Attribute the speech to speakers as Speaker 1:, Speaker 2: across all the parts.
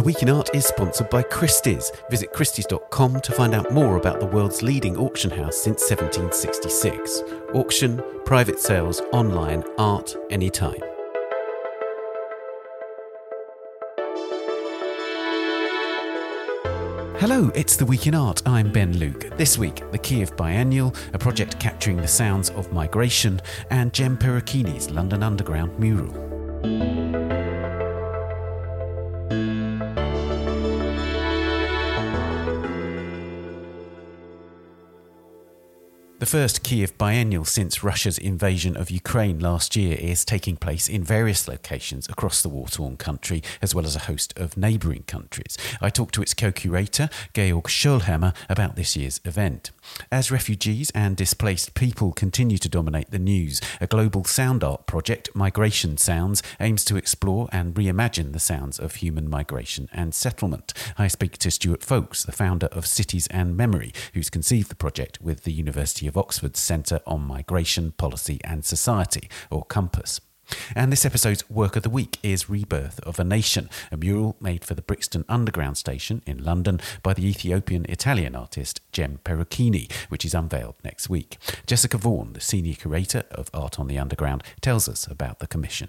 Speaker 1: The Week in Art is sponsored by Christie's. Visit Christie's.com to find out more about the world's leading auction house since 1766. Auction, private sales, online, art, anytime. Hello, it's The Week in Art. I'm Ben Luke. This week, the Kyiv Biennial, a project capturing the sounds of migration, and Jem Perucchini's London Underground mural. First Kyiv biennial since Russia's invasion of Ukraine last year is taking place in various locations across the war torn country, as well as a host of neighbouring countries. I talked to its co curator, Georg Schöllhammer, about this year's event. As refugees and displaced people continue to dominate the news, a global sound art project, Migration Sounds, aims to explore and reimagine the sounds of human migration and settlement. I speak to Stuart Fowkes, the founder of Cities and Memory, who's conceived the project with the University of Oxford's Centre on Migration, Policy and Society, or Compas. And this episode's Work of the Week is Rebirth of a Nation, a mural made for the Brixton Underground Station in London by the Ethiopian Italian artist Jem Perucchini, which is unveiled next week. Jessica Vaughan, the senior curator of Art on the Underground, tells us about the commission.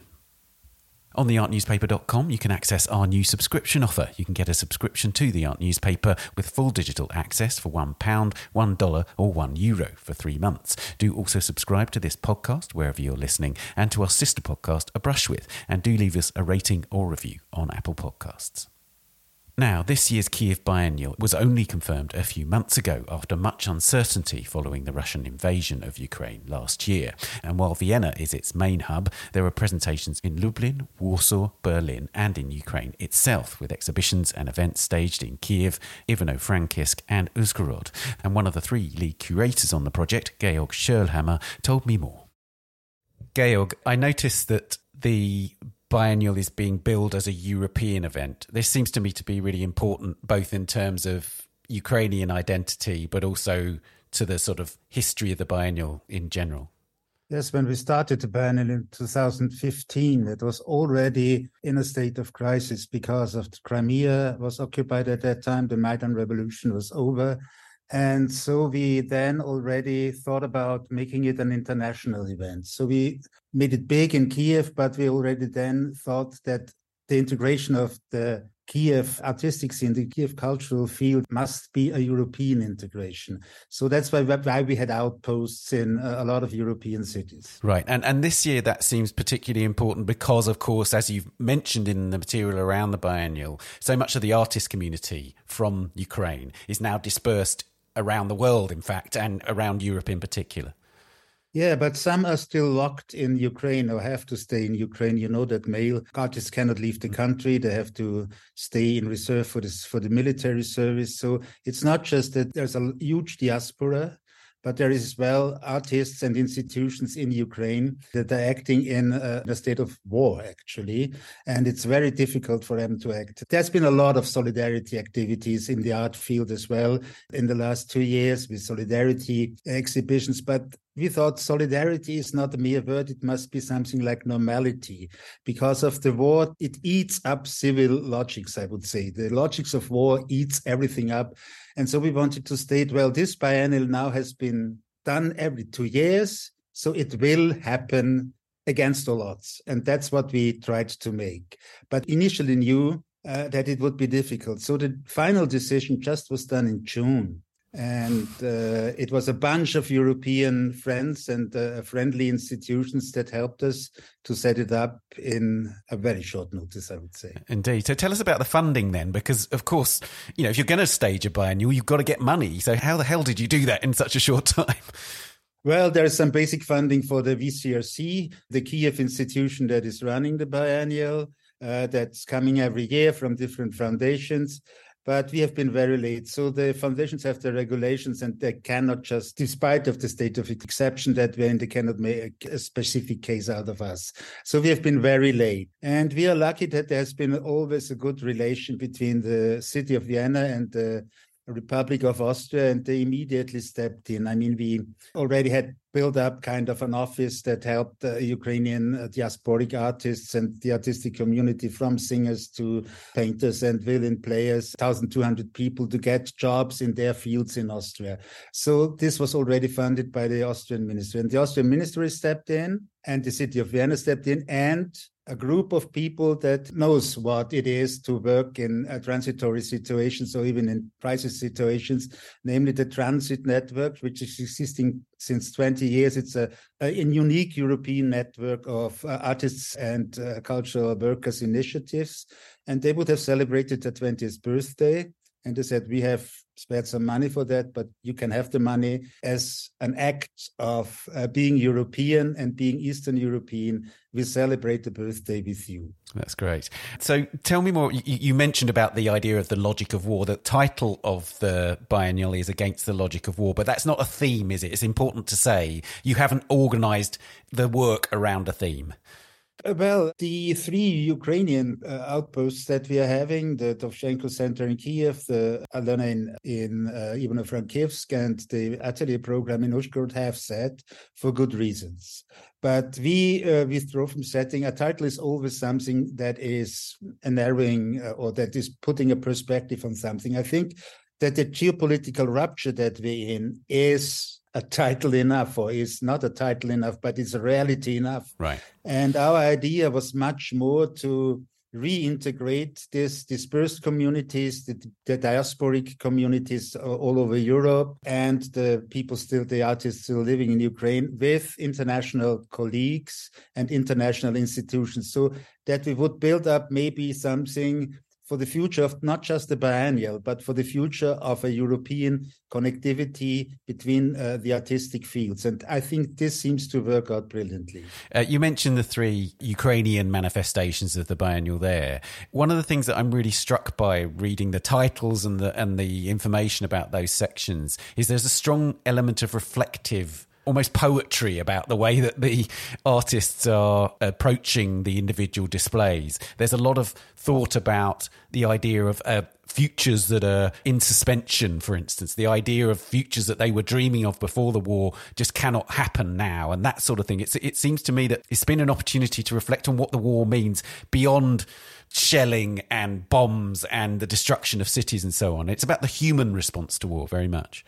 Speaker 1: On theartnewspaper.com, you can access our new subscription offer. You can get a subscription to the Art Newspaper with full digital access for £1, $1, or €1 Euro for three months. Do also subscribe to this podcast wherever you're listening and to our sister podcast, A Brush With, and do leave us a rating or review on Apple Podcasts. Now, this year's Kyiv Biennial was only confirmed a few months ago after much uncertainty following the Russian invasion of Ukraine last year. And while Vienna is its main hub, there are presentations in Lublin, Warsaw, Berlin, and in Ukraine itself, with exhibitions and events staged in Kiev, Ivano-Frankivsk, and Uzhhorod. And one of the three lead curators on the project, Georg Schöllhammer, told me more. Georg, I noticed that the biennial is being billed as a European event. This seems to me to be really important, both in terms of Ukrainian identity, but also to the sort of history of the biennial in general.
Speaker 2: Yes, when we started the biennial in 2015, it was already in a state of crisis because of Crimea was occupied at that time. The Maidan revolution was over. And so we then already thought about making it an international event. So we made it big in Kiev, but we already then thought that the integration of the Kiev artistic scene, the Kiev cultural field must be a European integration. So that's why, why we had outposts in uh, a lot of European cities.
Speaker 1: Right. And, and this year that seems particularly important because, of course, as you've mentioned in the material around the biennial, so much of the artist community from Ukraine is now dispersed around the world, in fact, and around Europe in particular.
Speaker 2: Yeah, but some are still locked in Ukraine or have to stay in Ukraine. You know that male artists cannot leave the country; they have to stay in reserve for this for the military service. So it's not just that there's a huge diaspora but there is as well artists and institutions in Ukraine that are acting in uh, a, a, state of war, actually, and it's very difficult for them to act. There's been a lot of solidarity activities in the art field as well in the last two years with solidarity exhibitions, but we thought solidarity is not a mere word it must be something like normality. Because of the war it eats up civil logics i would say. The logics of war eats everything up. And so we wanted to state well this biennial now has been done every two years so it will happen against all odds. And that's what we tried to make. But initially knew uh, that it would be difficult. So the final decision just was done in june and uh, it was a bunch of European friends and uh, friendly institutions that helped us to set it up in a very short notice, I would say.
Speaker 1: Indeed. So tell us about the funding then, because of course, you know, if you're going to stage a biennial, you've got to get money. So how the hell did you do that in such a short time?
Speaker 2: Well, there's some basic funding for the VCRC, the Kiev institution that is running the biennial. Uh, that's coming every year from different foundations but we have been very late. So the foundations have the regulations and they cannot just, despite of the state of exception that we're in, they cannot make a specific case out of us. So we have been very late. And we are lucky that there's been always a good relation between the city of Vienna and the Republic of Austria, and they immediately stepped in. I mean, we already had built up kind of an office that helped uh, Ukrainian uh, diasporic artists and the artistic community from singers to painters and violin players, 1,200 people to get jobs in their fields in Austria. So this was already funded by the Austrian ministry. And the Austrian ministry stepped in and the city of Vienna stepped in and a group of people that knows what it is to work in a transitory situations or even in crisis situations, namely the transit network, which is existing since 20 years. It's a, a unique European network of uh, artists and uh, cultural workers initiatives. And they would have celebrated their 20th birthday. And they said, we have spared some money for that, but you can have the money as an act of uh, being European and being Eastern European. We celebrate the birthday with you.
Speaker 1: That's great. So tell me more. You, you, mentioned about the idea of the logic of war. The title of the biennial is Against the Logic of War, but that's not a theme, is it? It's important to say you haven't organized the work around a theme.
Speaker 2: Well, the three Ukrainian uh, outposts that we are having, the Dovzhenko Center in Kiev, the Alona in, in uh, Ivano-Frankivsk, and the Atelier program in Uzhgorod have said for good reasons. But we uh, withdraw from setting. A title is always something that is narrowing uh, or that is putting a perspective on something. I think that the geopolitical rupture that we're in is a title enough or is not a title enough, but it's a reality enough.
Speaker 1: Right.
Speaker 2: And our idea was much more to reintegrate these dispersed communities, the, the, diasporic communities all over Europe, and the people still, the artists still living in Ukraine, with international colleagues and international institutions, so that we would build up maybe something for the future of not just the biennial, but for the future of a European connectivity between uh, the artistic fields. And I think this seems to work out brilliantly.
Speaker 1: Uh, you mentioned the three Ukrainian manifestations of the biennial there. One of the things that I'm really struck by reading the titles and the, and the information about those sections is there's a strong element of reflective almost poetry about the way that the artists are approaching the individual displays. There's a lot of thought about the idea of uh, futures that are in suspension, for instance, the idea of futures that they were dreaming of before the war just cannot happen now, and that sort of thing. It's, it seems to me that it's been an opportunity to reflect on what the war means beyond shelling and bombs and the destruction of cities and so on. It's about the human response to war very much.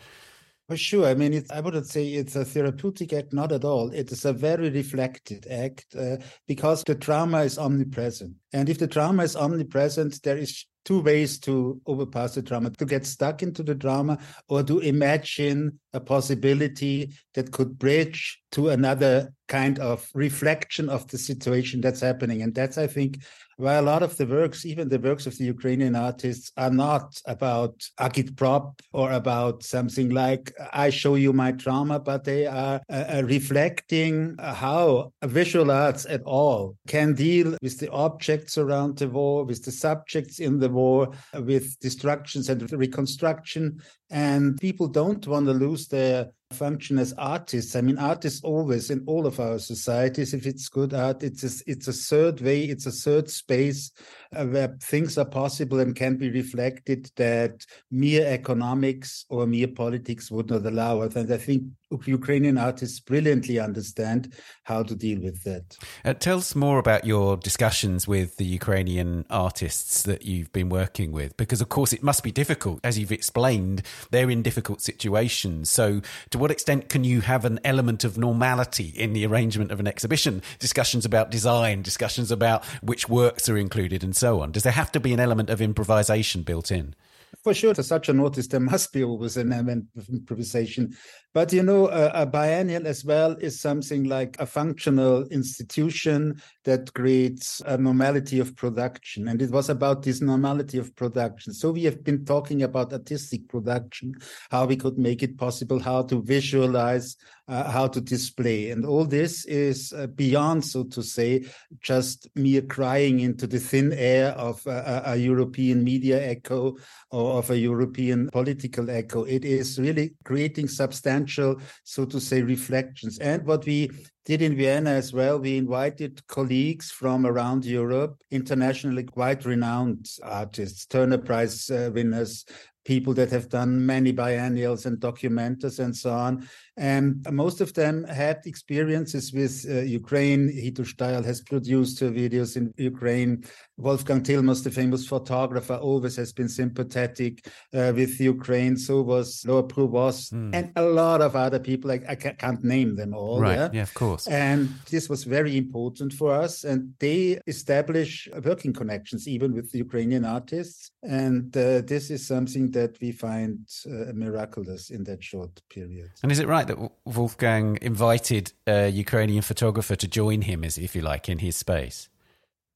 Speaker 2: For sure. I mean, I wouldn't say it's a therapeutic act, not at all. It is a very reflected act uh, because the trauma is omnipresent. And if the trauma is omnipresent, there is two ways to overpass the trauma to get stuck into the drama or to imagine a possibility that could bridge to another kind of reflection of the situation that's happening. And that's i think why a lot of the works even the works of the ukrainian artists are not about agitprop or about something like i show you my trauma but they are uh, uh reflecting how visual arts at all can deal with the objects around the war with the subjects in the war with destructions and reconstruction. And people don't want to lose their function as artists. I mean, artists always in all of our societies, if it's good art, it's a, it's a third way, it's a third space uh, where things are possible and can be reflected that mere economics or mere politics would not allow it. And I think Ukrainian artists brilliantly understand how to deal with that.
Speaker 1: Uh, tell us more about your discussions with the Ukrainian artists that you've been working with, because of course it must be difficult. As you've explained, they're in difficult situations. So, to what extent can you have an element of normality in the arrangement of an exhibition? Discussions about design, discussions about which works are included, and so on. Does there have to be an element of improvisation built in?
Speaker 2: For sure, to such a notice, there must be always an element of improvisation. But you know, a, a, biennial as well is something like a functional institution that creates a normality of production. And it was about this normality of production. So we have been talking about artistic production, how we could make it possible, how to visualize, uh, how to display. And all this is uh, beyond, so to say, just mere crying into the thin air of a, a European media echo or of a European political echo. It is really creating substantial so to say, reflections. And what we did in Vienna as well, we invited colleagues from around Europe, internationally quite renowned artists, Turner Prize uh, winners, people that have done many biennials and documentas and so on. And most of them had experiences with uh, Ukraine. Hito Steyerl has produced her videos in Ukraine. Wolfgang Tillmans, the famous photographer, always has been sympathetic uh, with Ukraine. So was Laure Prouvost mm. and a lot of other people. Like I can't name them all.
Speaker 1: Right. Yeah? yeah, of course.
Speaker 2: And this was very important for us. And they establish working connections even with the Ukrainian artists. And uh, this is something that we find uh, miraculous in that short period.
Speaker 1: And is it right that Wolfgang invited a Ukrainian photographer to join him, as if you like, in his space?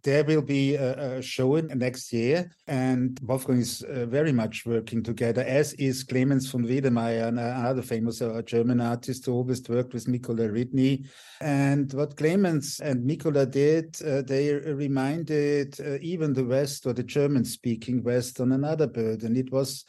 Speaker 2: There will be a, a show next year, and Wolfgang is uh, very much working together, as is Clemens von Wedemeyer, another famous uh, German artist who always worked with Mykola Ridnyi. And what Clemens and Mikola did, uh, they reminded uh, even the West or the German speaking West on another burden. It was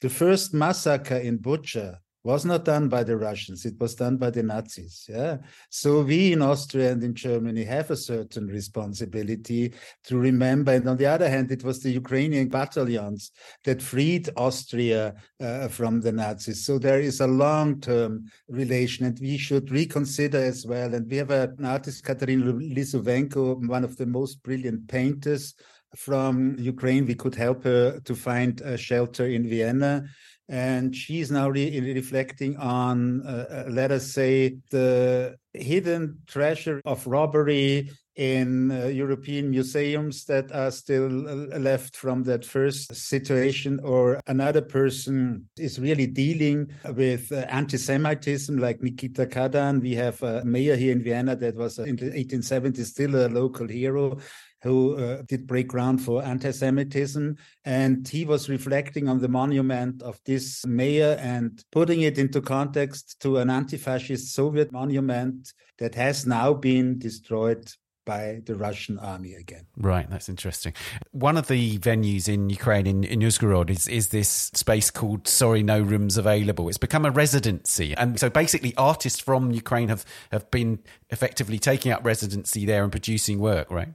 Speaker 2: the first massacre in Bucha was not done by the Russians. It was done by the Nazis. Yeah. So we in Austria and in Germany have a certain responsibility to remember. And on the other hand, it was the Ukrainian battalions that freed Austria uh, from the Nazis. So there is a long-term relation, and we should reconsider as well. And we have an artist, Kateryna Lysovenko, one of the most brilliant painters from Ukraine. We could help her to find a shelter in Vienna and she's now re- reflecting on, uh, uh, let us say, the hidden treasure of robbery in uh, European museums that are still uh, left from that first situation, or another person is really dealing with uh, anti Semitism, like Nikita Kadan. We have a mayor here in Vienna that was uh, in the 1870s still a local hero who uh, did break ground for anti-Semitism, and he was reflecting on the monument of this mayor and putting it into context to an anti-fascist Soviet monument that has now been destroyed by the Russian army again.
Speaker 1: Right, that's interesting. One of the venues in Ukraine, in, in Uzhgorod, is, is this space called Sorry No Rooms Available. It's become a residency. And so basically, artists from Ukraine have, have been effectively taking up residency there and producing work, right?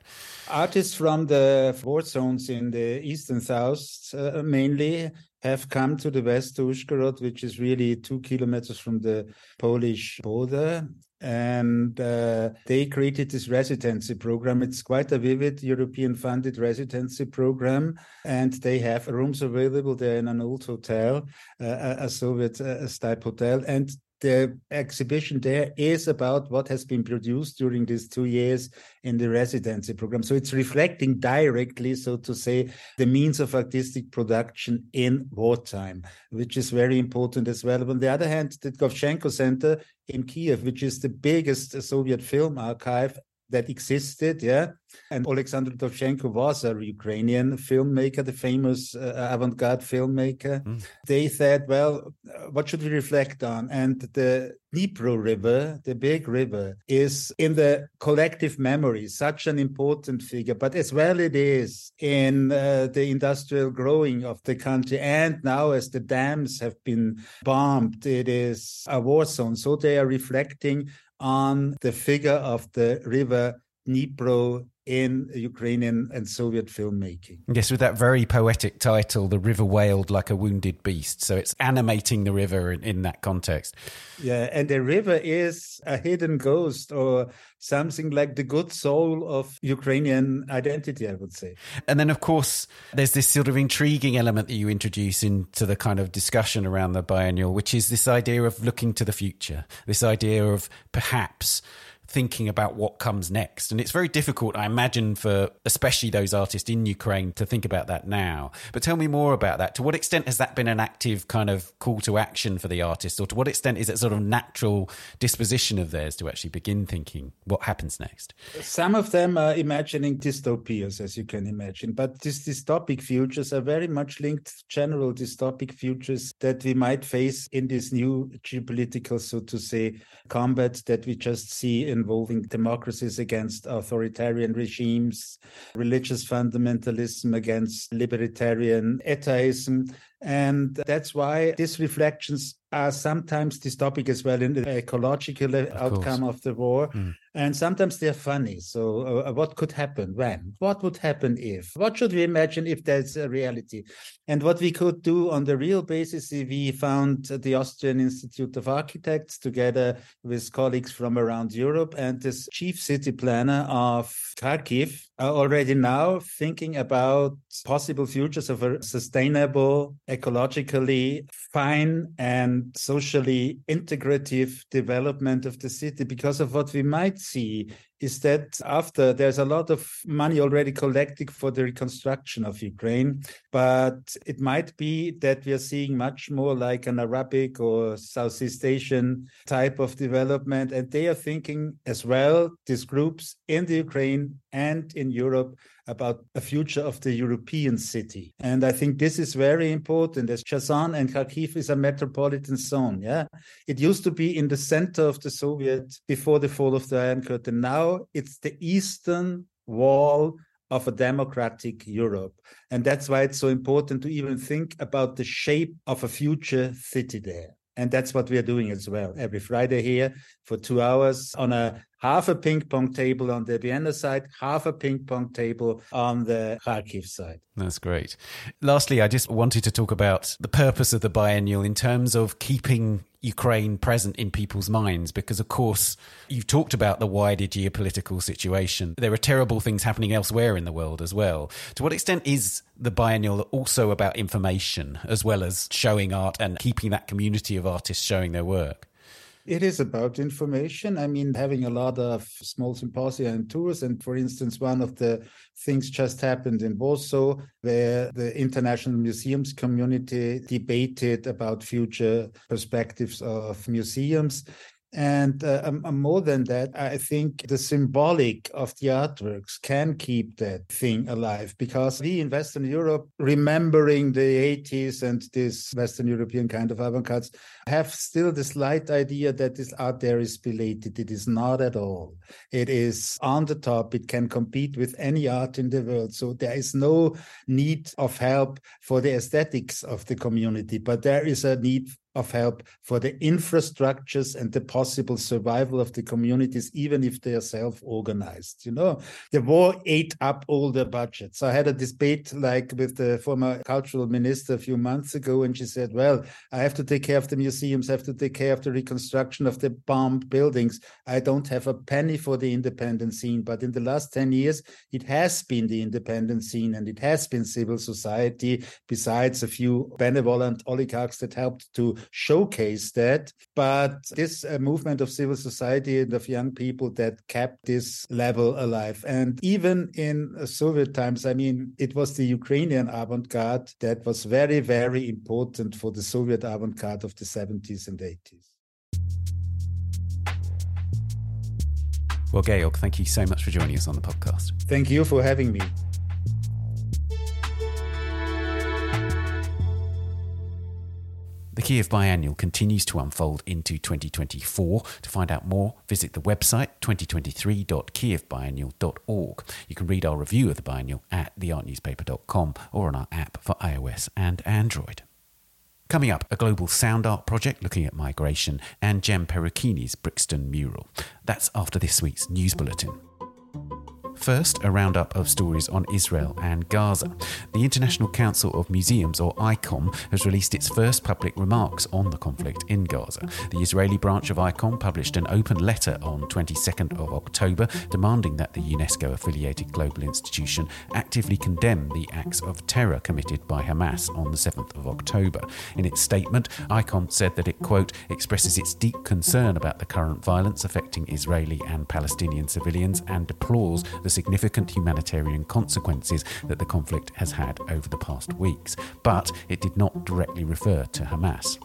Speaker 2: Artists from the war zones in the eastern south uh, mainly have come to the west to Uzhgorod, which is really two kilometers from the Polish border and uh, they created this residency program. It's quite a vivid European funded residency program, and they have rooms available there in an old hotel, uh, a Soviet uh, type hotel, and the exhibition there is about what has been produced during these two years in the residency program. So it's reflecting directly, so to say, the means of artistic production in wartime, which is very important as well. On the other hand, the Dovzhenko Center in Kiev, which is the biggest Soviet film archive that existed, yeah. And Alexander Dovzhenko was a Ukrainian filmmaker, the famous uh, avant-garde filmmaker. Mm. They said, well, what should we reflect on? And the Dnipro River, the big river, is in the collective memory such an important figure, but as well it is in uh, the industrial growing of the country. And now, as the dams have been bombed, it is a war zone. So they are reflecting on the figure of the river Dnipro in Ukrainian and Soviet filmmaking.
Speaker 1: Yes, with that very poetic title, The River Wailed Like a Wounded Beast. So it's animating the river in, in, that context.
Speaker 2: Yeah, and the river is a hidden ghost or something like the good soul of Ukrainian identity, I would say.
Speaker 1: And then, of course, there's this sort of intriguing element that you introduce into the kind of discussion around the biennial, which is this idea of looking to the future, this idea of perhaps thinking about what comes next. And it's very difficult, I imagine, for especially those artists in Ukraine to think about that now. But tell me more about that. To what extent has that been an active kind of call to action for the artist, or to what extent is it sort of natural disposition of theirs to actually begin thinking what happens next?
Speaker 2: Some of them are imagining dystopias, as you can imagine, but these dystopic futures are very much linked to general dystopic futures that we might face in this new geopolitical, so to say, combat that we just see in involving democracies against authoritarian regimes, religious fundamentalism against libertarian atheism. And that's why these reflections are sometimes dystopic as well in the ecological of outcome course. of the war. Mm. And sometimes they're funny. So, uh, what could happen when? What would happen if? What should we imagine if there's a reality? And what we could do on the real basis, we found the Austrian Institute of Architects together with colleagues from around Europe and this chief city planner of Kharkiv already now thinking about possible futures of a sustainable, ecologically fine, and socially integrative development of the city because of what we might see is that after there's a lot of money already collected for the reconstruction of Ukraine, but it might be that we are seeing much more like an Arabic or Southeast Asian type of development. And they are thinking as well, these groups in the Ukraine and in Europe about a future of the European city. And I think this is very important as Kherson and Kharkiv is a metropolitan zone. Yeah. It used to be in the center of the Soviet before the fall of the Iron Curtain. Now it's the eastern wall of a democratic Europe. And that's why it's so important to even think about the shape of a future city there. And that's what we are doing as well. Every Friday here for two hours on a half a ping pong table on the Vienna side, half a ping pong table on the Kharkiv side.
Speaker 1: That's great. Lastly, I just wanted to talk about the purpose of the biennial in terms of keeping Ukraine present in people's minds because, of course, you've talked about the wider geopolitical situation. There are terrible things happening elsewhere in the world as well. To what extent is the biennial also about information as well as showing art and keeping that community of artists showing their work?
Speaker 2: It is about information. I mean, having a lot of small symposia and tours. And for instance, one of the things just happened in Warsaw, where the international museums community debated about future perspectives of museums. And uh, um, um, more than that, I think the symbolic of the artworks can keep that thing alive because we in Western Europe, remembering the 80s and this Western European kind of avant garde, have still the slight idea that this art there is belated. It is not at all. It is on the top. It can compete with any art in the world. So there is no need of help for the aesthetics of the community, but there is a need of help for the infrastructures and the possible survival of the communities, even if they are self-organized. You know, the war ate up all the budgets. I had a debate like with the former cultural minister a few months ago, and she said, "Well, I have to take care of the museums, I have to take care of the reconstruction of the bombed buildings. I don't have a penny for the independent scene, but in the last ten years, it has been the independent scene, and it has been civil society, besides a few benevolent oligarchs that helped to showcase that. But this uh, movement of civil society and of young people that kept this level alive. And even in uh, Soviet times, I mean, it was the Ukrainian avant garde that was very, very important for the Soviet avant garde of the 70s and 80s.
Speaker 1: Well, Georg, thank you so much for joining us on the podcast.
Speaker 2: Thank you for having me.
Speaker 1: The Kyiv Biennial continues to unfold into 2024. To find out more, visit the website 2023.kyivbiennial.org. You can read our review of the biennial at theartnewspaper.com or on our app for iOS and Android. Coming up, a global sound art project looking at migration and Jem Perucchini's Brixton mural. That's after this week's news bulletin. First, a roundup of stories on Israel and Gaza. The International Council of Museums, or ICOM, has released its first public remarks on the conflict in Gaza. The Israeli branch of ICOM published an open letter on 22nd of October demanding that the UNESCO affiliated global institution actively condemn the acts of terror committed by Hamas on the 7th of October. In its statement, ICOM said that it, quote, expresses its deep concern about the current violence affecting Israeli and Palestinian civilians and deplores the significant humanitarian consequences that the conflict has had over the past weeks, but it did not directly refer to Hamas.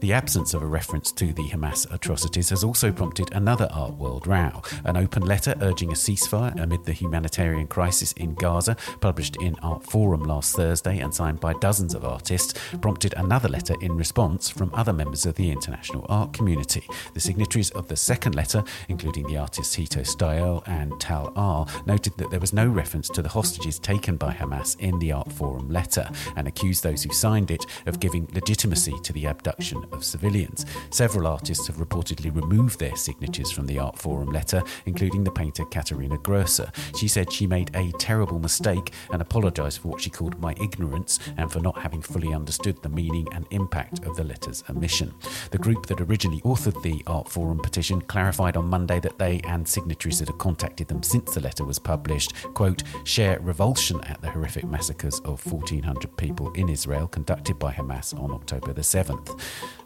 Speaker 1: The absence of a reference to the Hamas atrocities has also prompted another art world row. An open letter urging a ceasefire amid the humanitarian crisis in Gaza, published in Artforum last Thursday and signed by dozens of artists, prompted another letter in response from other members of the international art community. The signatories of the second letter, including the artists Hito Steyerl and Tal R, noted that there was no reference to the hostages taken by Hamas in the Artforum letter and accused those who signed it of giving legitimacy to the abduction of civilians. Several artists have reportedly removed their signatures from the Artforum letter, including the painter Katharina Grosse. She said she made a terrible mistake and apologised for what she called my ignorance and for not having fully understood the meaning and impact of the letter's omission. The group that originally authored the Artforum petition clarified on Monday that they and signatories that had contacted them since the letter was published, quote, share revulsion at the horrific massacres of 1,400 people in Israel conducted by Hamas on October the 7th.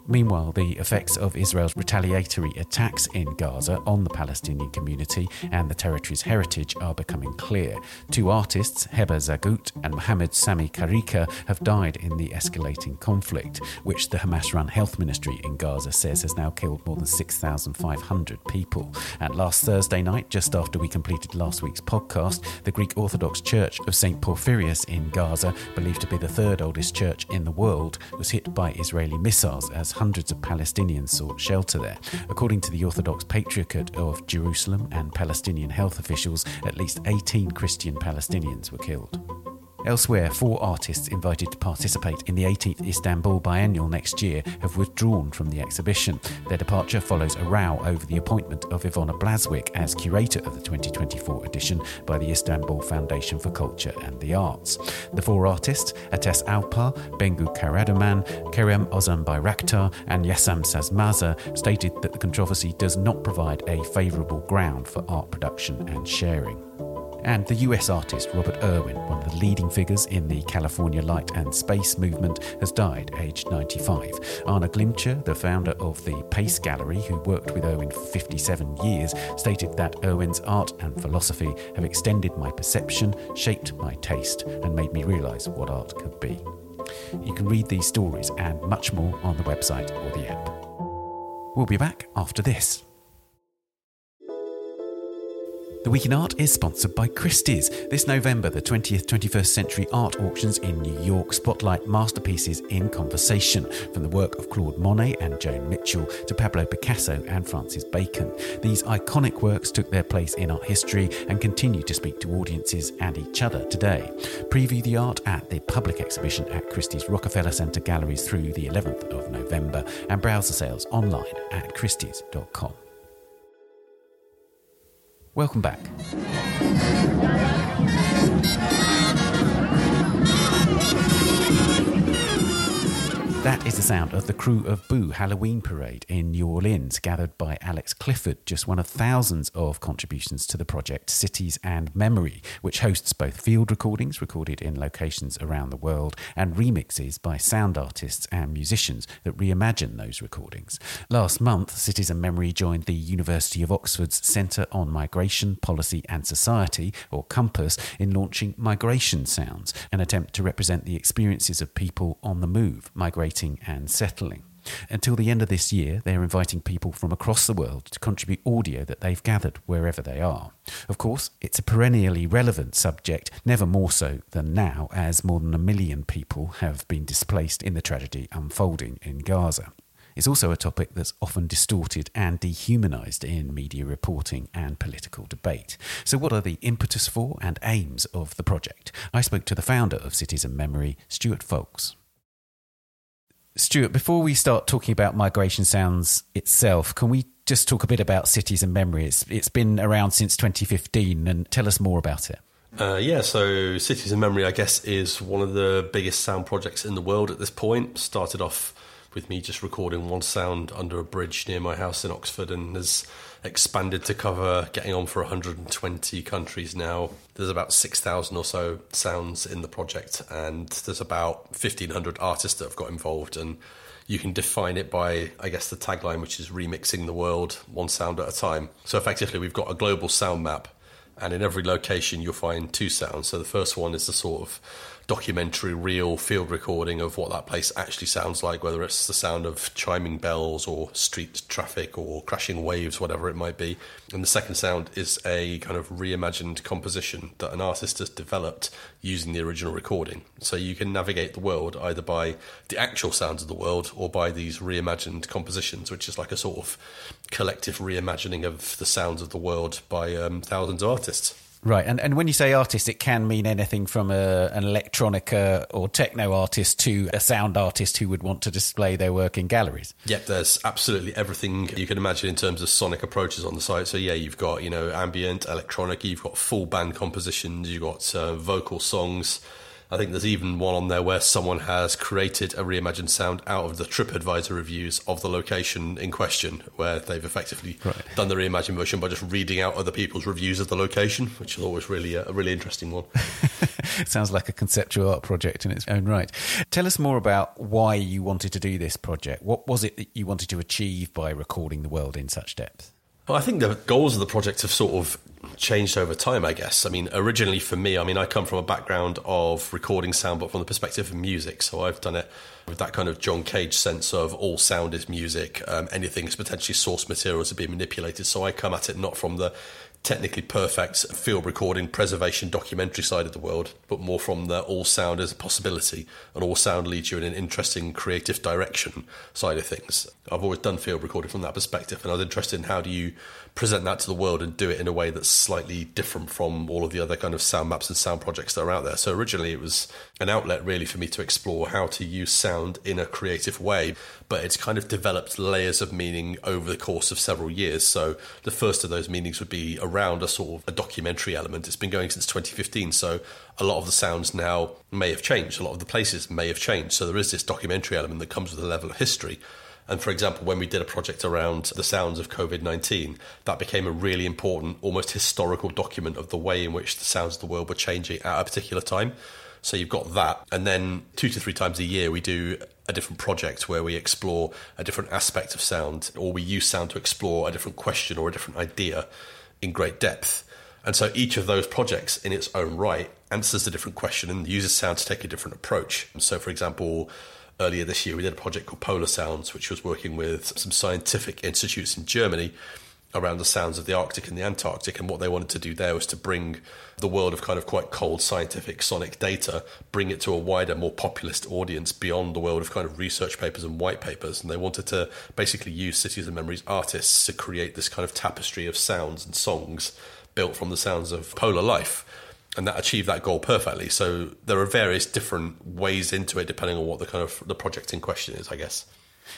Speaker 1: Meanwhile, the effects of Israel's retaliatory attacks in Gaza on the Palestinian community and the territory's heritage are becoming clear. Two artists, Heba Zagout and Mohammed Sami Karika, have died in the escalating conflict, which the Hamas run health ministry in Gaza says has now killed more than 6,500 people. And last Thursday night, just after we completed last week's podcast, the Greek Orthodox Church of St. Porphyrius in Gaza, believed to be the third oldest church in the world, was hit by Israeli missiles as hundreds of Palestinians sought shelter there. According to the Orthodox Patriarchate of Jerusalem and Palestinian health officials, at least 18 Christian Palestinians were killed. Elsewhere, four artists invited to participate in the 18th Istanbul Biennial next year have withdrawn from the exhibition. Their departure follows a row over the appointment of Iwona Blazwick as curator of the 2024 edition by the Istanbul Foundation for Culture and the Arts. The four artists, Ates Alpar, Bengu Karaduman, Kerem Ozan Bayraktar, and Yasam Sasmazer, stated that the controversy does not provide a favourable ground for art production and sharing. And the US artist Robert Irwin, one of the leading figures in the California Light and Space movement, has died aged 95. Arne Glimcher, the founder of the Pace Gallery, who worked with Irwin for 57 years, stated that Irwin's art and philosophy have extended my perception, shaped my taste, and made me realise what art could be. You can read these stories and much more on the website or the app. We'll be back after this. The Week in Art is sponsored by Christie's. This November, the 20th 21st Century Art Auctions in New York spotlight masterpieces in conversation, from the work of Claude Monet and Joan Mitchell to Pablo Picasso and Francis Bacon. These iconic works took their place in art history and continue to speak to audiences and each other today. Preview the art at the public exhibition at Christie's Rockefeller Center Galleries through the 11th of November and browse the sales online at christies.com. Welcome back. That is the sound of the Krewe of Boo Halloween Parade in New Orleans, gathered by Alex Clifford, just one of thousands of contributions to the project Cities and Memory, which hosts both field recordings recorded in locations around the world and remixes by sound artists and musicians that reimagine those recordings. Last month, Cities and Memory joined the University of Oxford's Centre on Migration, Policy and Society, or Compas, in launching Migration Sounds, an attempt to represent the experiences of people on the move, migrating and settling. Until the end of this year, they're inviting people from across the world to contribute audio that they've gathered wherever they are. Of course, it's a perennially relevant subject, never more so than now, as more than a million people have been displaced in the tragedy unfolding in Gaza. It's also a topic that's often distorted and dehumanised in media reporting and political debate. So, what are the impetus for and aims of the project? I spoke to the founder of Cities and Memory, Stuart Fowkes. Stuart, before we start talking about migration sounds itself, can we just talk a bit about cities and memory? It's, it's been around since 2015, and tell us more about it.
Speaker 3: Uh, yeah, so Cities and Memory, I guess, is one of the biggest sound projects in the world at this point. Started off with me just recording one sound under a bridge near my house in Oxford and has expanded to cover getting on for 120 countries now. There's about 6,000 or so sounds in the project, and there's about 1,500 artists that have got involved. And you can define it by, I guess, the tagline, which is remixing the world one sound at a time. So effectively, we've got a global sound map and in every location you'll find two sounds. So the first one is the sort of documentary, real field recording of what that place actually sounds like, whether it's the sound of chiming bells or street traffic or crashing waves, whatever it might be. And the second sound is a kind of reimagined composition that an artist has developed using the original recording. So you can navigate the world either by the actual sounds of the world or by these reimagined compositions, which is like a sort of collective reimagining of the sounds of the world by um, thousands of artists.
Speaker 1: Right, and, and when you say artist, it can mean anything from a, an electronica or techno artist to a sound artist who would want to display their work in galleries.
Speaker 3: Yep, there's absolutely everything you can imagine in terms of sonic approaches on the site. So yeah, you've got you know ambient, electronic, you've got full band compositions, you've got uh, vocal songs. I think there's even one on there where someone has created a reimagined sound out of the TripAdvisor reviews of the location in question, where they've effectively right. done the reimagined version by just reading out other people's reviews of the location, which is always really a, a really interesting one.
Speaker 1: Sounds like a conceptual art project in its own right. Tell us more about why you wanted to do this project. What was it that you wanted to achieve by recording the world in such depth?
Speaker 3: Well, I think the goals of the project have sort of changed over time, I guess. I mean, originally for me, I mean, I come from a background of recording sound, but from the perspective of music. So I've done it with that kind of John Cage sense of all sound is music, um, anything is potentially source material to be manipulated. So I come at it not from the technically perfect field recording preservation documentary side of the world, but more from the all sound as a possibility and all sound leads you in an interesting creative direction side of things. I've always done field recording from that perspective, and I was interested in how do you present that to the world and do it in a way that's slightly different from all of the other kind of sound maps and sound projects that are out there. So originally it was an outlet really for me to explore how to use sound in a creative way, but it's kind of developed layers of meaning over the course of several years. So the first of those meanings would be around a sort of a documentary element. It's been going since 2015, so a lot of the sounds now may have changed. A lot of the places may have changed. So there is this documentary element that comes with a level of history. And for example, when we did a project around the sounds of COVID 19, that became a really important, almost historical document of the way in which the sounds of the world were changing at a particular time. So you've got that. And then two to three times a year, we do a different project where we explore a different aspect of sound, or we use sound to explore a different question or a different idea in great depth. And so each of those projects in its own right answers a different question and uses sound to take a different approach. And so, for example, earlier this year, we did a project called Polar Sounds, which was working with some scientific institutes in Germany around the sounds of the Arctic and the Antarctic. And what they wanted to do there was to bring the world of kind of quite cold scientific sonic data, bring it to a wider, more populist audience beyond the world of kind of research papers and white papers. And they wanted to basically use Cities and Memories artists to create this kind of tapestry of sounds and songs built from the sounds of polar life and that achieved that goal perfectly. So there are various different ways into it depending on what the kind of the project in question is, I guess.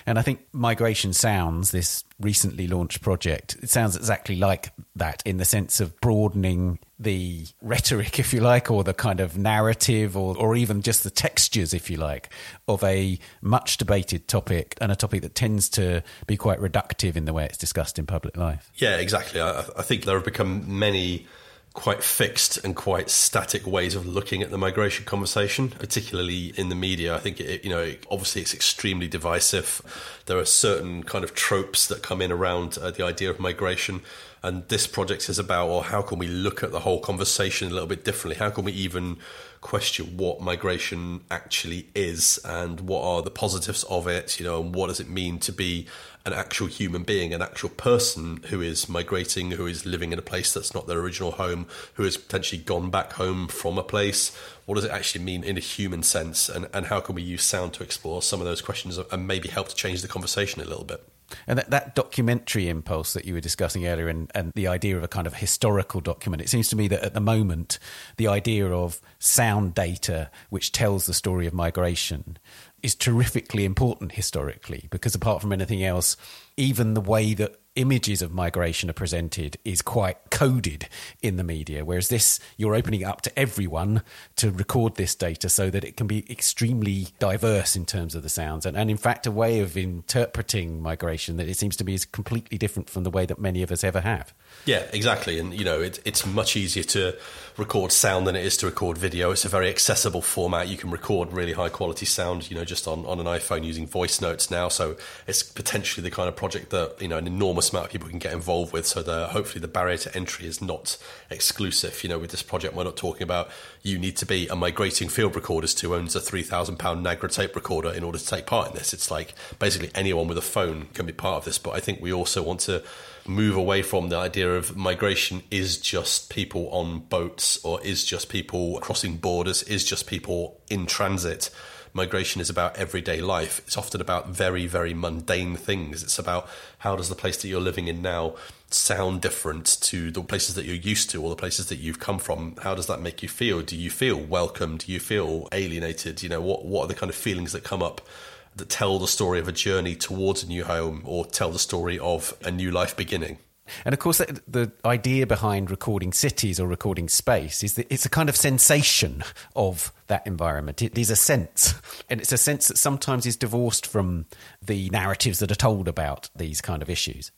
Speaker 1: And I think Migration Sounds, this recently launched project, it sounds exactly like that in the sense of broadening the rhetoric, if you like, or the kind of narrative, or, or even just the textures, if you like, of a much debated topic and a topic that tends to be quite reductive in the way it's discussed in public life.
Speaker 3: Yeah, exactly. I, I think there have become many quite fixed and quite static ways of looking at the migration conversation, particularly in the media. I think it, you know, obviously it's extremely divisive. There are certain kind of tropes that come in around uh, the idea of migration. And this project is about, or how can we look at the whole conversation a little bit differently? How can we even question what migration actually is and what are the positives of it, you know, and what does it mean to be an actual human being, an actual person who is migrating, who is living in a place that's not their original home, who has potentially gone back home from a place. What does it actually mean in a human sense? And, and how can we use sound to explore some of those questions and maybe help to change the conversation a little bit?
Speaker 1: And that, that documentary impulse that you were discussing earlier and, and the idea of a kind of historical document, it seems to me that at the moment, the idea of sound data which tells the story of migration is terrifically important historically because apart from anything else, even the way that images of migration are presented is quite coded in the media. Whereas this, you're opening it up to everyone to record this data so that it can be extremely diverse in terms of the sounds. And, and in fact, a way of interpreting migration that it seems to me is completely different from the way that many of us ever have.
Speaker 3: Yeah, exactly. And, you know, it, it's much easier to record sound than it is to record video. It's a very accessible format. You can record really high quality sound, you know, just on, on an iPhone using voice notes now. So it's potentially the kind of project that you know an enormous amount of people can get involved with. So the hopefully the barrier to entry is not exclusive. You know, with this project, we're not talking about you need to be a migrating field recordist who owns a three thousand pound Nagra tape recorder in order to take part in this. It's like basically anyone with a phone can be part of this. But I think we also want to move away from the idea of migration is just people on boats or is just people crossing borders, is just people in transit. Migration is about everyday life. It's often about very, very mundane things. It's about how does the place that you're living in now sound different to the places that you're used to or the places that you've come from? How does that make you feel? Do you feel welcome? Do you feel alienated? You know, what, what are the kind of feelings that come up that tell the story of a journey towards a new home or tell the story of a new life beginning.
Speaker 1: And of course, the idea behind recording cities or recording space is that it's a kind of sensation of that environment. It is a sense, and it's a sense that sometimes is divorced from the narratives that are told about these kind of issues.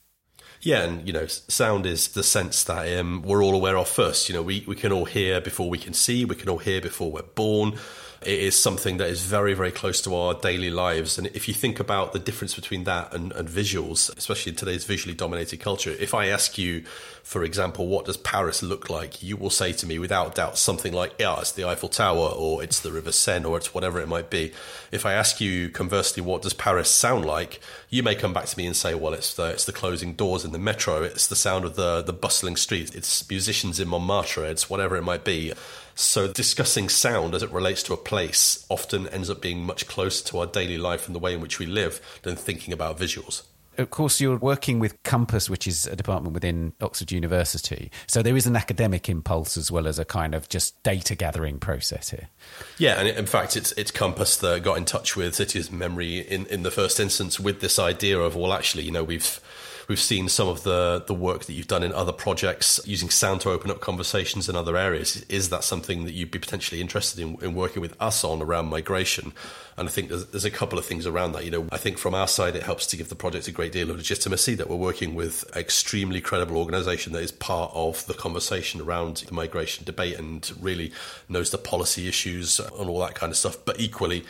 Speaker 3: Yeah, and you know, sound is the sense that um, we're all aware of first. You know, we, we can all hear before we can see, we can all hear before we're born it is something that is very, very close to our daily lives. And if you think about the difference between that and, and visuals, especially in today's visually dominated culture, if I ask you, for example, what does Paris look like? You will say to me without doubt something like, yeah, it's the Eiffel Tower or it's the River Seine or it's whatever it might be. If I ask you conversely, what does Paris sound like? You may come back to me and say, well, it's the, it's the closing doors in the metro. It's the sound of the, the bustling streets. It's musicians in Montmartre. It's whatever it might be. So discussing sound as it relates to a place often ends up being much closer to our daily life and the way in which we live than thinking about visuals.
Speaker 1: Of course, you're working with Compas, which is a department within Oxford University. So there is an academic impulse as well as a kind of just data gathering process here.
Speaker 3: Yeah, and in fact, it's it's Compas that got in touch with Cities Memory in, in the first instance with this idea of well, actually, you know, we've We've seen some of the the work that you've done in other projects using sound to open up conversations in other areas. Is that something that you'd be potentially interested in, in working with us on around migration? And I think there's, there's, a couple of things around that. You know, I think from our side, it helps to give the project a great deal of legitimacy that we're working with an extremely credible organisation that is part of the conversation around the migration debate and really knows the policy issues and all that kind of stuff. But equally,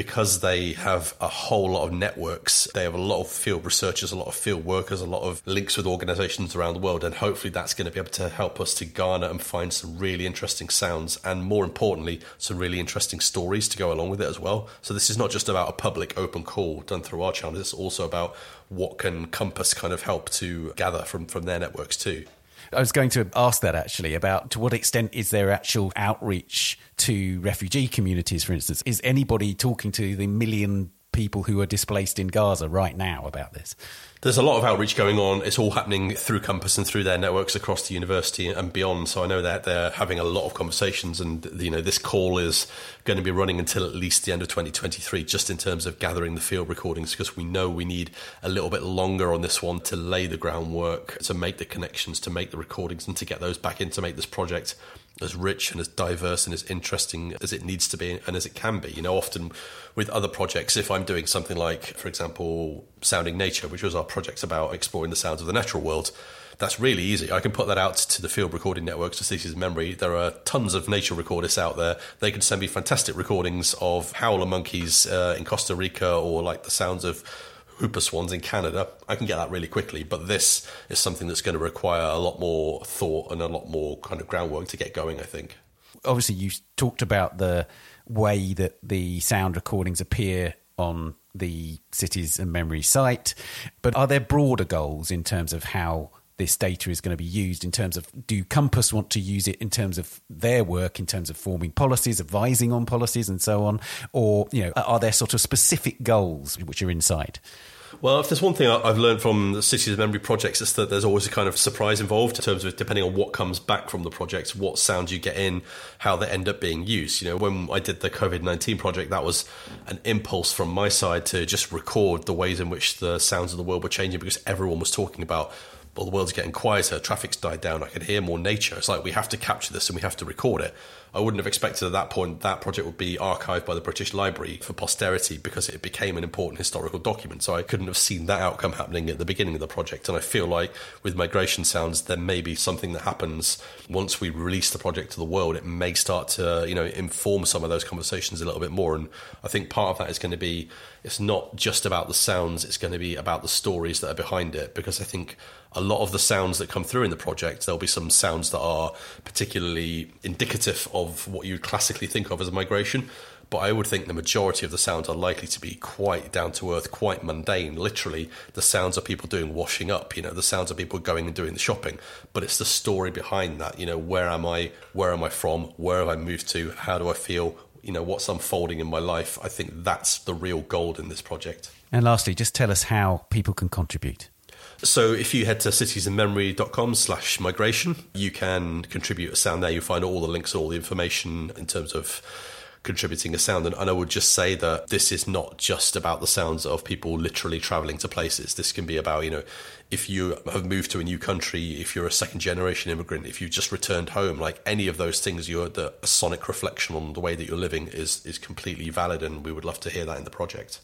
Speaker 3: because they have a whole lot of networks, they have a lot of field researchers, a lot of field workers, a lot of links with organizations around the world. And hopefully that's going to be able to help us to garner and find some really interesting sounds and more importantly, some really interesting stories to go along with it as well. So this is not just about a public open call done through our channel. It's also about what can Compas kind of help to gather from, from their networks too.
Speaker 1: I was going to ask that actually about to what extent is there actual outreach to refugee communities, for instance? Is anybody talking to the million people who are displaced in Gaza right now about this?
Speaker 3: There's a lot of outreach going on. It's all happening through Compas and through their networks across the university and beyond. So I know that they're having a lot of conversations, and you know this call is going to be running until at least the end of 2023, just in terms of gathering the field recordings, because we know we need a little bit longer on this one to lay the groundwork, to make the connections, to make the recordings, and to get those back in to make this project as rich and as diverse and as interesting as it needs to be and as it can be. You know, often with other projects, if I'm doing something like, for example, Sounding Nature, which was our project about exploring the sounds of the natural world, that's really easy. I can put that out to the field recording networks to Cities Memory. There are tons of nature recordists out there. They can send me fantastic recordings of howler monkeys uh, in Costa Rica or like the sounds of whooper swans in Canada, I can get that really quickly. But this is something that's going to require a lot more thought and a lot more kind of groundwork to get going, I think.
Speaker 1: Obviously, you talked about the way that the sound recordings appear on the Cities and Memory site, but are there broader goals in terms of how this data is going to be used in terms of do Compas want to use it in terms of their work, in terms of forming policies, advising on policies, and so on? Or, you know, are there sort of specific goals which are inside?
Speaker 3: Well, if there's one thing I've learned from the Cities and Memory projects, is that there's always a kind of surprise involved in terms of depending on what comes back from the project, what sounds you get in, how they end up being used. You know, when I did the COVID 19 project, that was an impulse from my side to just record the ways in which the sounds of the world were changing because everyone was talking about well, the world's getting quieter, traffic's died down, I can hear more nature. It's like we have to capture this and we have to record it. I wouldn't have expected at that point that project would be archived by the British Library for posterity because it became an important historical document. So I couldn't have seen that outcome happening at the beginning of the project. And I feel like with Migration Sounds, there may be something that happens once we release the project to the world. It may start to, you know, inform some of those conversations a little bit more. And I think part of that is going to be it's not just about the sounds, it's going to be about the stories that are behind it. Because I think a lot of the sounds that come through in the project, there'll be some sounds that are particularly indicative of what you'd classically think of as a migration. But I would think the majority of the sounds are likely to be quite down to earth, quite mundane. Literally, the sounds of people doing washing up, you know, the sounds of people going and doing the shopping. But it's the story behind that, you know, where am I? Where am I from? Where have I moved to? How do I feel? You know, what's unfolding in my life? I think that's the real gold in this project.
Speaker 1: And lastly, just tell us how people can contribute.
Speaker 3: So if you head to citiesandmemory.com slash migration, you can contribute a sound there. You'll find all the links, all the information in terms of contributing a sound. And, and, I would just say that this is not just about the sounds of people literally traveling to places. This can be about, you know, if you have moved to a new country, if you're a second generation immigrant, if you've just returned home, like any of those things, you're the a sonic reflection on the way that you're living is is completely valid. And we would love to hear that in the project.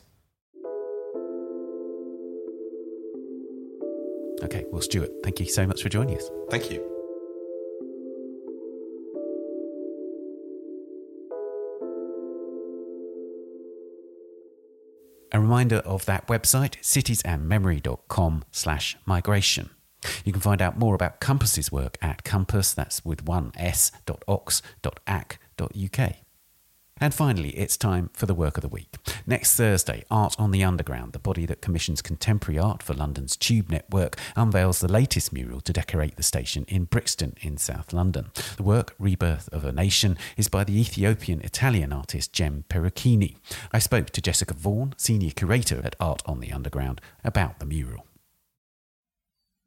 Speaker 1: Okay, well, Stuart, thank you so much for joining us.
Speaker 3: Thank you.
Speaker 1: A reminder of that website, citiesandmemory.com slash migration. You can find out more about Compas's work at compas, that's with one s, dot ox, dot ac, dot uk. And finally, it's time for the work of the week. Next Thursday, Art on the Underground, the body that commissions contemporary art for London's Tube network, unveils the latest mural to decorate the station in Brixton in South London. The work, Rebirth of a Nation, is by the Ethiopian Italian artist Jem Perucchini. I spoke to Jessica Vaughan, senior curator at Art on the Underground, about the mural.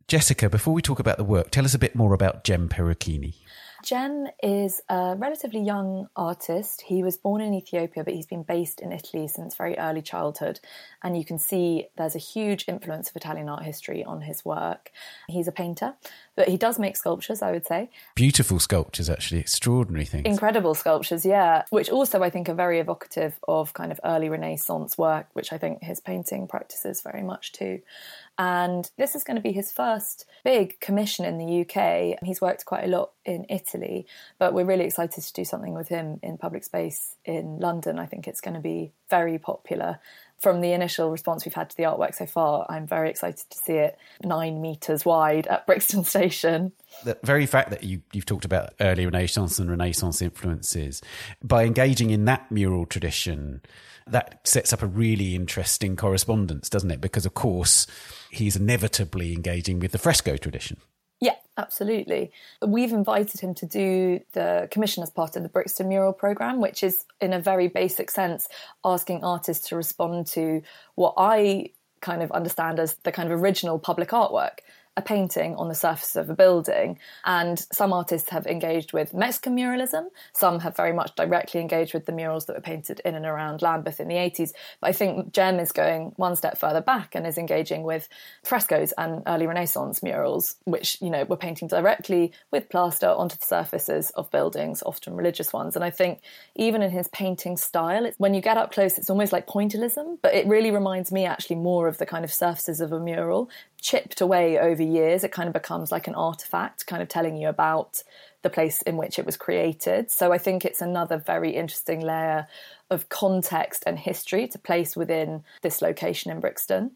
Speaker 1: Jessica, before we talk about the work, tell us a bit more about Jem Perucchini.
Speaker 4: Jem is a relatively young artist. He was born in Ethiopia, but he's been based in Italy since very early childhood. And you can see there's a huge influence of Italian art history on his work. He's a painter, but he does make sculptures, I would say.
Speaker 1: Beautiful sculptures, actually, extraordinary things.
Speaker 4: Incredible sculptures, yeah, which also I think are very evocative of kind of early Renaissance work, which I think his painting practices very much too. And this is going to be his first big commission in the UK. He's worked quite a lot in Italy, but we're really excited to do something with him in public space in London. I think it's going to be very popular. From the initial response we've had to the artwork so far, I'm very excited to see it nine metres wide at Brixton Station.
Speaker 1: The very fact that you, you've talked about early Renaissance and Renaissance influences, by engaging in that mural tradition, that sets up a really interesting correspondence, doesn't it? Because, of course, he's inevitably engaging with the fresco tradition.
Speaker 4: Yeah, absolutely. We've invited him to do the commission as part of the Brixton Mural Programme, which is, in a very basic sense, asking artists to respond to what I kind of understand as the kind of original public artwork a painting on the surface of a building. And some artists have engaged with Mexican muralism, some have very much directly engaged with the murals that were painted in and around Lambeth in the 80s. But I think Jem is going one step further back and is engaging with frescoes and early Renaissance murals, which, you know, were painting directly with plaster onto the surfaces of buildings, often religious ones. And I think even in his painting style, when you get up close, it's almost like pointillism, but it really reminds me actually more of the kind of surfaces of a mural chipped away over years, it kind of becomes like an artifact, kind of telling you about the place in which it was created. So I think it's another very interesting layer of context and history to place within this location in Brixton.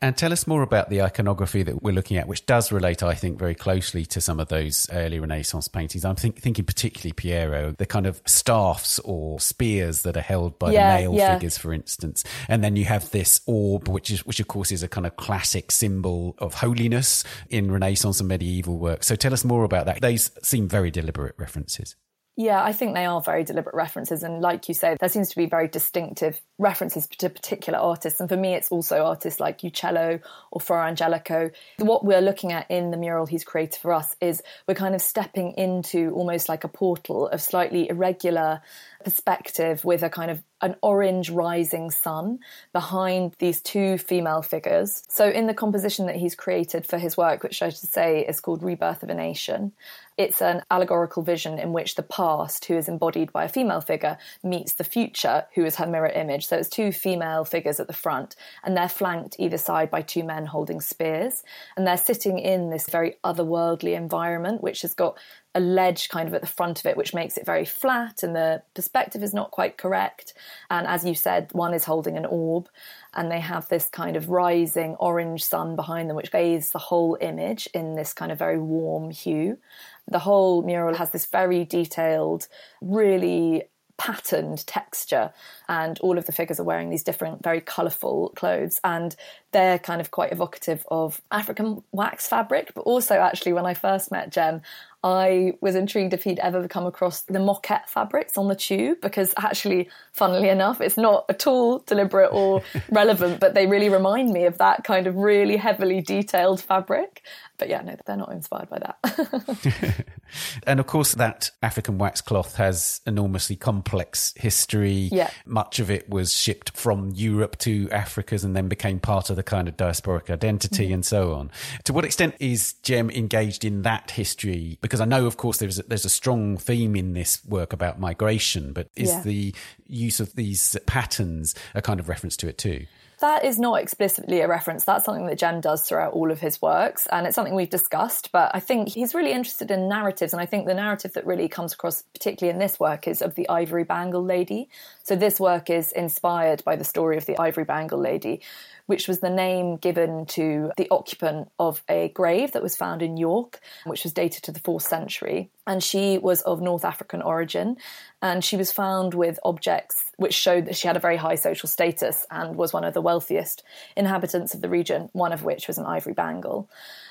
Speaker 1: And tell us more about the iconography that we're looking at, which does relate, I think, very closely to some of those early Renaissance paintings. I'm think, thinking particularly Piero, the kind of staffs or spears that are held by yeah, the male yeah. figures, for instance. And then you have this orb, which is, which of course is a kind of classic symbol of holiness in Renaissance and medieval work. So tell us more about that. These seem very deliberate references.
Speaker 4: Yeah, I think they are very deliberate references. And like you say, there seems to be very distinctive references to particular artists. And for me, it's also artists like Uccello or Fra Angelico. What we're looking at in the mural he's created for us is we're kind of stepping into almost like a portal of slightly irregular perspective with a kind of an orange rising sun behind these two female figures. So, in the composition that he's created for his work, which I should say is called Rebirth of a Nation, it's an allegorical vision in which the past, who is embodied by a female figure, meets the future, who is her mirror image. So it's two female figures at the front, and they're flanked either side by two men holding spears. And they're sitting in this very otherworldly environment, which has got a ledge kind of at the front of it, which makes it very flat, and the perspective is not quite correct. And as you said, one is holding an orb, and they have this kind of rising orange sun behind them, which bathes the whole image in this kind of very warm hue. The whole mural has this very detailed, really patterned texture and all of the figures are wearing these different very colourful clothes and they're kind of quite evocative of African wax fabric but also actually when I first met Jem I was intrigued if he'd ever come across the moquette fabrics on the tube because actually, funnily enough, it's not at all deliberate or relevant, but they really remind me of that kind of really heavily detailed fabric. But yeah, no, they're not inspired by that.
Speaker 1: and of course, that African wax cloth has enormously complex history.
Speaker 4: Yeah.
Speaker 1: Much of it was shipped from Europe to Africa's and then became part of the kind of diasporic identity mm-hmm. and so on. To what extent is Jem engaged in that history? Because I know, of course, there's a, there's a strong theme in this work about migration, but is yeah. the use of these patterns a kind of reference to it too?
Speaker 4: That is not explicitly a reference. That's something that Jem does throughout all of his works, and it's something we've discussed. But I think he's really interested in narratives, and I think the narrative that really comes across, particularly in this work, is of the Ivory Bangle Lady. So this work is inspired by the story of the Ivory Bangle Lady, which was the name given to the occupant of a grave that was found in York, which was dated to the fourth century. And she was of North African origin, and she was found with objects which showed that she had a very high social status and was one of the wealthiest inhabitants of the region, one of which was an ivory bangle.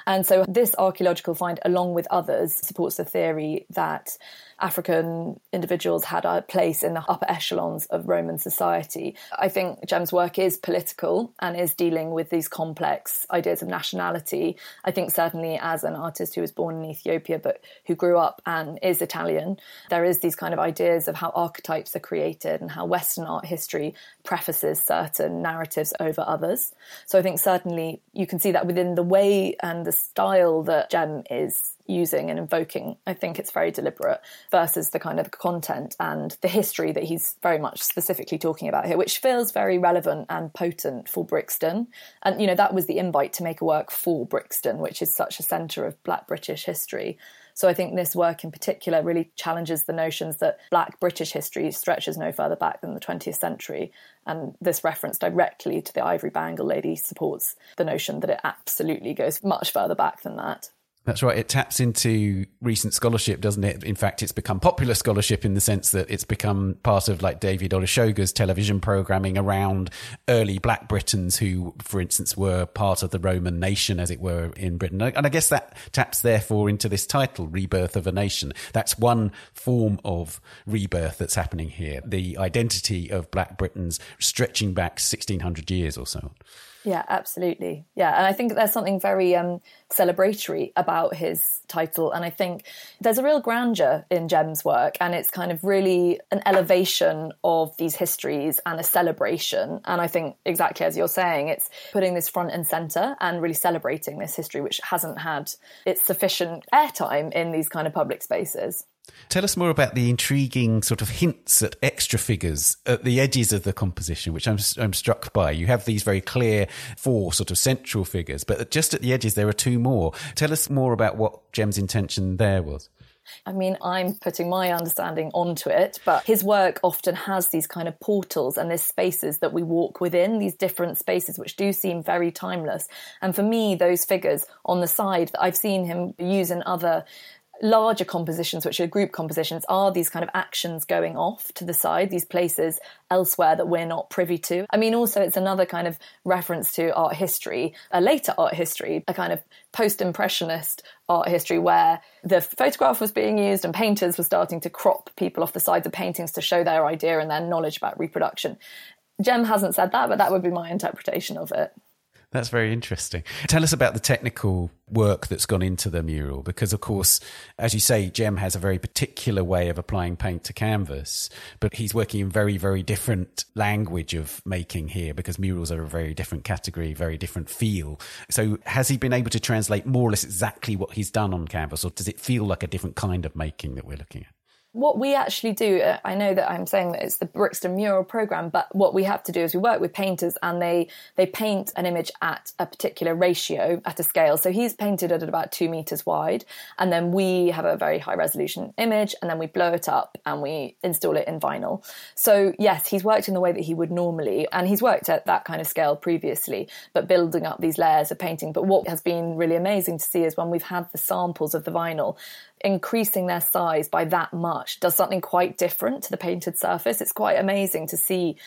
Speaker 4: And so this archaeological find, along with others, supports the theory that African individuals had a place in the upper echelons of Roman society. I think Jem's work is political and is dealing with these complex ideas of nationality. I think certainly as an artist who was born in Ethiopia but who grew up and is Italian, there is these kind of ideas of how archetypes are created and how Western art history prefaces certain narratives over others. So I think certainly you can see that within the way and the style that Jem is using and invoking, I think it's very deliberate versus the kind of content and the history that he's very much specifically talking about here, which feels very relevant and potent for Brixton. And, you know, that was the invite to make a work for Brixton, which is such a centre of Black British history. So I think this work in particular really challenges the notions that Black British history stretches no further back than the 20th century. And this reference directly to the Ivory Bangle lady supports the notion that it absolutely goes much further back than that.
Speaker 1: That's right. It taps into recent scholarship, doesn't it? In fact, it's become popular scholarship in the sense that it's become part of like David Olusoga's television programming around early Black Britons who, for instance, were part of the Roman nation, as it were, in Britain. And I guess that taps therefore into this title, Rebirth of a Nation. That's one form of rebirth that's happening here. The identity of Black Britons stretching back 1600 years or so.
Speaker 4: Yeah, absolutely. Yeah, and I think there's something very um, celebratory about his title, and I think there's a real grandeur in Jem's work, and it's kind of really an elevation of these histories and a celebration. And I think exactly as you're saying, it's putting this front and center and really celebrating this history, which hasn't had its sufficient airtime in these kind of public spaces.
Speaker 1: Tell us more about the intriguing sort of hints at extra figures at the edges of the composition, which I'm, I'm struck by. You have these very clear four sort of central figures, but just at the edges, there are two more. Tell us more about what Jem's intention there was.
Speaker 4: I mean, I'm putting my understanding onto it, but his work often has these kind of portals and these spaces that we walk within, these different spaces which do seem very timeless. And for me, those figures on the side that I've seen him use in other larger compositions, which are group compositions, are these kind of actions going off to the side, these places elsewhere that we're not privy to. I mean, also, it's another kind of reference to art history, a later art history, a kind of post impressionist art history where the photograph was being used and painters were starting to crop people off the sides of paintings to show their idea and their knowledge about reproduction. Jem hasn't said that, but that would be my interpretation of it.
Speaker 1: That's very interesting. Tell us about the technical work that's gone into the mural, because of course, as you say, Jem has a very particular way of applying paint to canvas, but he's working in very, very different language of making here because murals are a very different category, very different feel. So has he been able to translate more or less exactly what he's done on canvas, or does it feel like a different kind of making that we're looking at?
Speaker 4: What we actually do, uh, I know that I'm saying that it's the Brixton mural program, but what we have to do is we work with painters and they they paint an image at a particular ratio at a scale. So he's painted it at about two meters wide, and then we have a very high resolution image, and then we blow it up and we install it in vinyl. So yes, he's worked in the way that he would normally, and he's worked at that kind of scale previously, but building up these layers of painting. But what has been really amazing to see is when we've had the samples of the vinyl, increasing their size by that much does something quite different to the painted surface. It's quite amazing to see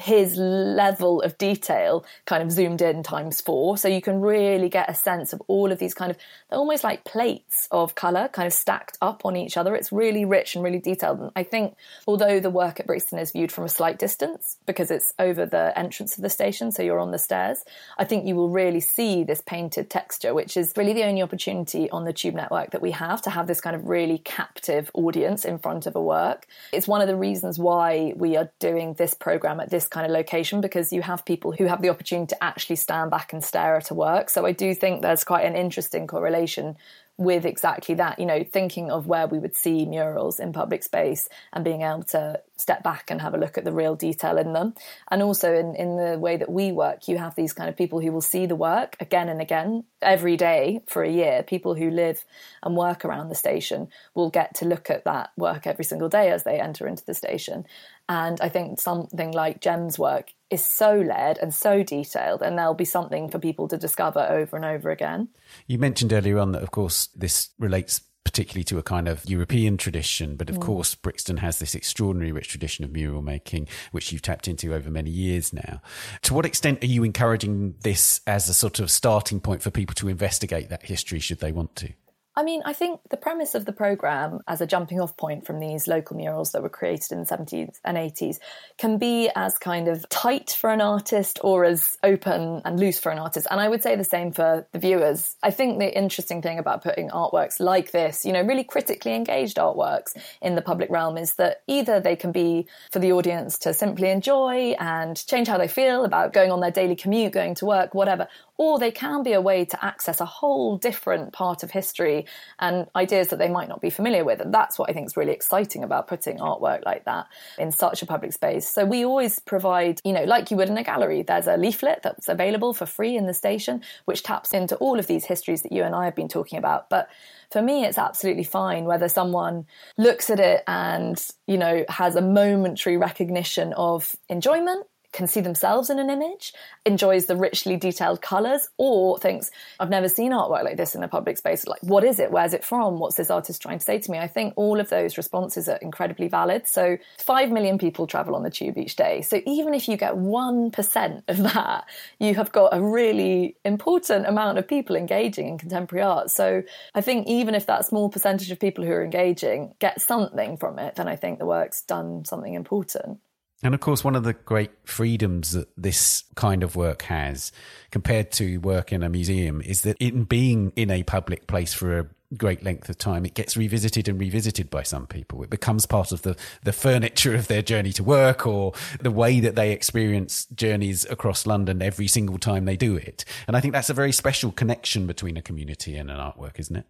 Speaker 4: his level of detail kind of zoomed in times four. So you can really get a sense of all of these kind of, they're almost like plates of colour kind of stacked up on each other. It's really rich and really detailed. And I think although the work at Brixton is viewed from a slight distance because it's over the entrance of the station, so you're on the stairs, I think you will really see this painted texture, which is really the only opportunity on the Tube network that we have to have this kind of really captive audience in front of a work. It's one of the reasons why we are doing this programme at this kind of location because you have people who have the opportunity to actually stand back and stare at a work. So I do think there's quite an interesting correlation with exactly that, you know, thinking of where we would see murals in public space and being able to step back and have a look at the real detail in them. And also in, in the way that we work, you have these kind of people who will see the work again and again every day for a year. People who live and work around the station will get to look at that work every single day as they enter into the station. And I think something like Jem's work is so layered and so detailed, and there'll be something for people to discover over and over again.
Speaker 1: You mentioned earlier on that, of course, this relates particularly to a kind of European tradition. But of mm. course, Brixton has this extraordinary rich tradition of mural making, which you've tapped into over many years now. To what extent are you encouraging this as a sort of starting point for people to investigate that history should they want to?
Speaker 4: I mean, I think the premise of the programme as a jumping off point from these local murals that were created in the 70s and 80s can be as kind of tight for an artist or as open and loose for an artist. And I would say the same for the viewers. I think the interesting thing about putting artworks like this, you know, really critically engaged artworks in the public realm is that either they can be for the audience to simply enjoy and change how they feel about going on their daily commute, going to work, whatever, or they can be a way to access a whole different part of history and ideas that they might not be familiar with. And that's what I think is really exciting about putting artwork like that in such a public space. So we always provide, you know, like you would in a gallery, there's a leaflet that's available for free in the station, which taps into all of these histories that you and I have been talking about. But for me, it's absolutely fine whether someone looks at it and, you know, has a momentary recognition of enjoyment can see themselves in an image, enjoys the richly detailed colours, or thinks, I've never seen artwork like this in a public space. Like, what is it? Where's it from? What's this artist trying to say to me? I think all of those responses are incredibly valid. So, five million people travel on the tube each day. So, even if you get 1% of that, you have got a really important amount of people engaging in contemporary art. So, I think even if that small percentage of people who are engaging get something from it, then I think the work's done something important.
Speaker 1: And of course, one of the great freedoms that this kind of work has compared to work in a museum is that in being in a public place for a great length of time, it gets revisited and revisited by some people. It becomes part of the, the furniture of their journey to work or the way that they experience journeys across London every single time they do it. And I think that's a very special connection between a community and an artwork, isn't it?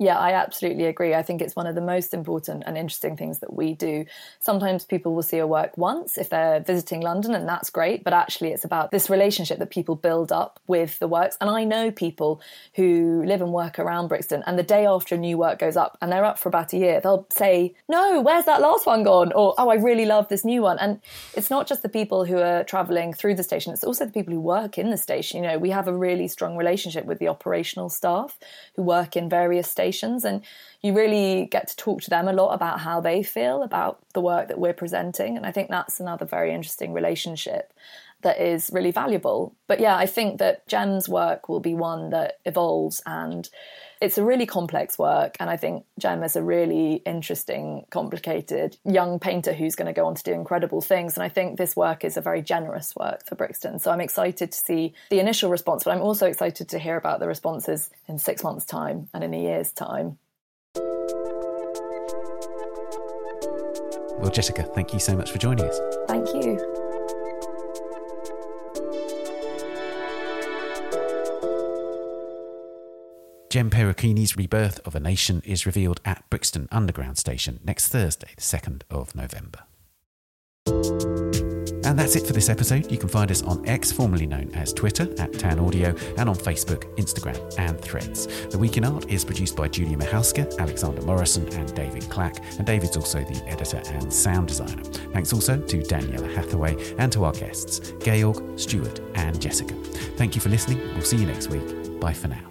Speaker 4: Yeah, I absolutely agree. I think it's one of the most important and interesting things that we do. Sometimes people will see a work once if they're visiting London, and that's great. But actually, it's about this relationship that people build up with the works. And I know people who live and work around Brixton, and the day after a new work goes up, and they're up for about a year, they'll say, No, where's that last one gone? Or, Oh, I really love this new one. And it's not just the people who are travelling through the station, it's also the people who work in the station. You know, we have a really strong relationship with the operational staff who work in various stations and you really get to talk to them a lot about how they feel about the work that we're presenting and i think that's another very interesting relationship that is really valuable. But yeah, I think that Jem's work will be one that evolves and it's a really complex work. And I think Jem is a really interesting, complicated young painter who's going to go on to do incredible things. And I think this work is a very generous work for Brixton. So I'm excited to see the initial response, but I'm also excited to hear about the responses in six months' time and in a year's time.
Speaker 1: Well, Jessica, thank you so much for joining us.
Speaker 4: Thank you.
Speaker 1: Jem Perucchini's Rebirth of a Nation is revealed at Brixton Underground Station next Thursday, the 2nd of November. And that's it for this episode. You can find us on X, formerly known as Twitter, at Tan Audio, and on Facebook, Instagram, and Threads. The Week in Art is produced by Julia Michalska, Alexander Morrison, and David Clack, and David's also the editor and sound designer. Thanks also to Daniela Hathaway and to our guests, Georg, Stuart, and Jessica. Thank you for listening. We'll see you next week. Bye for now.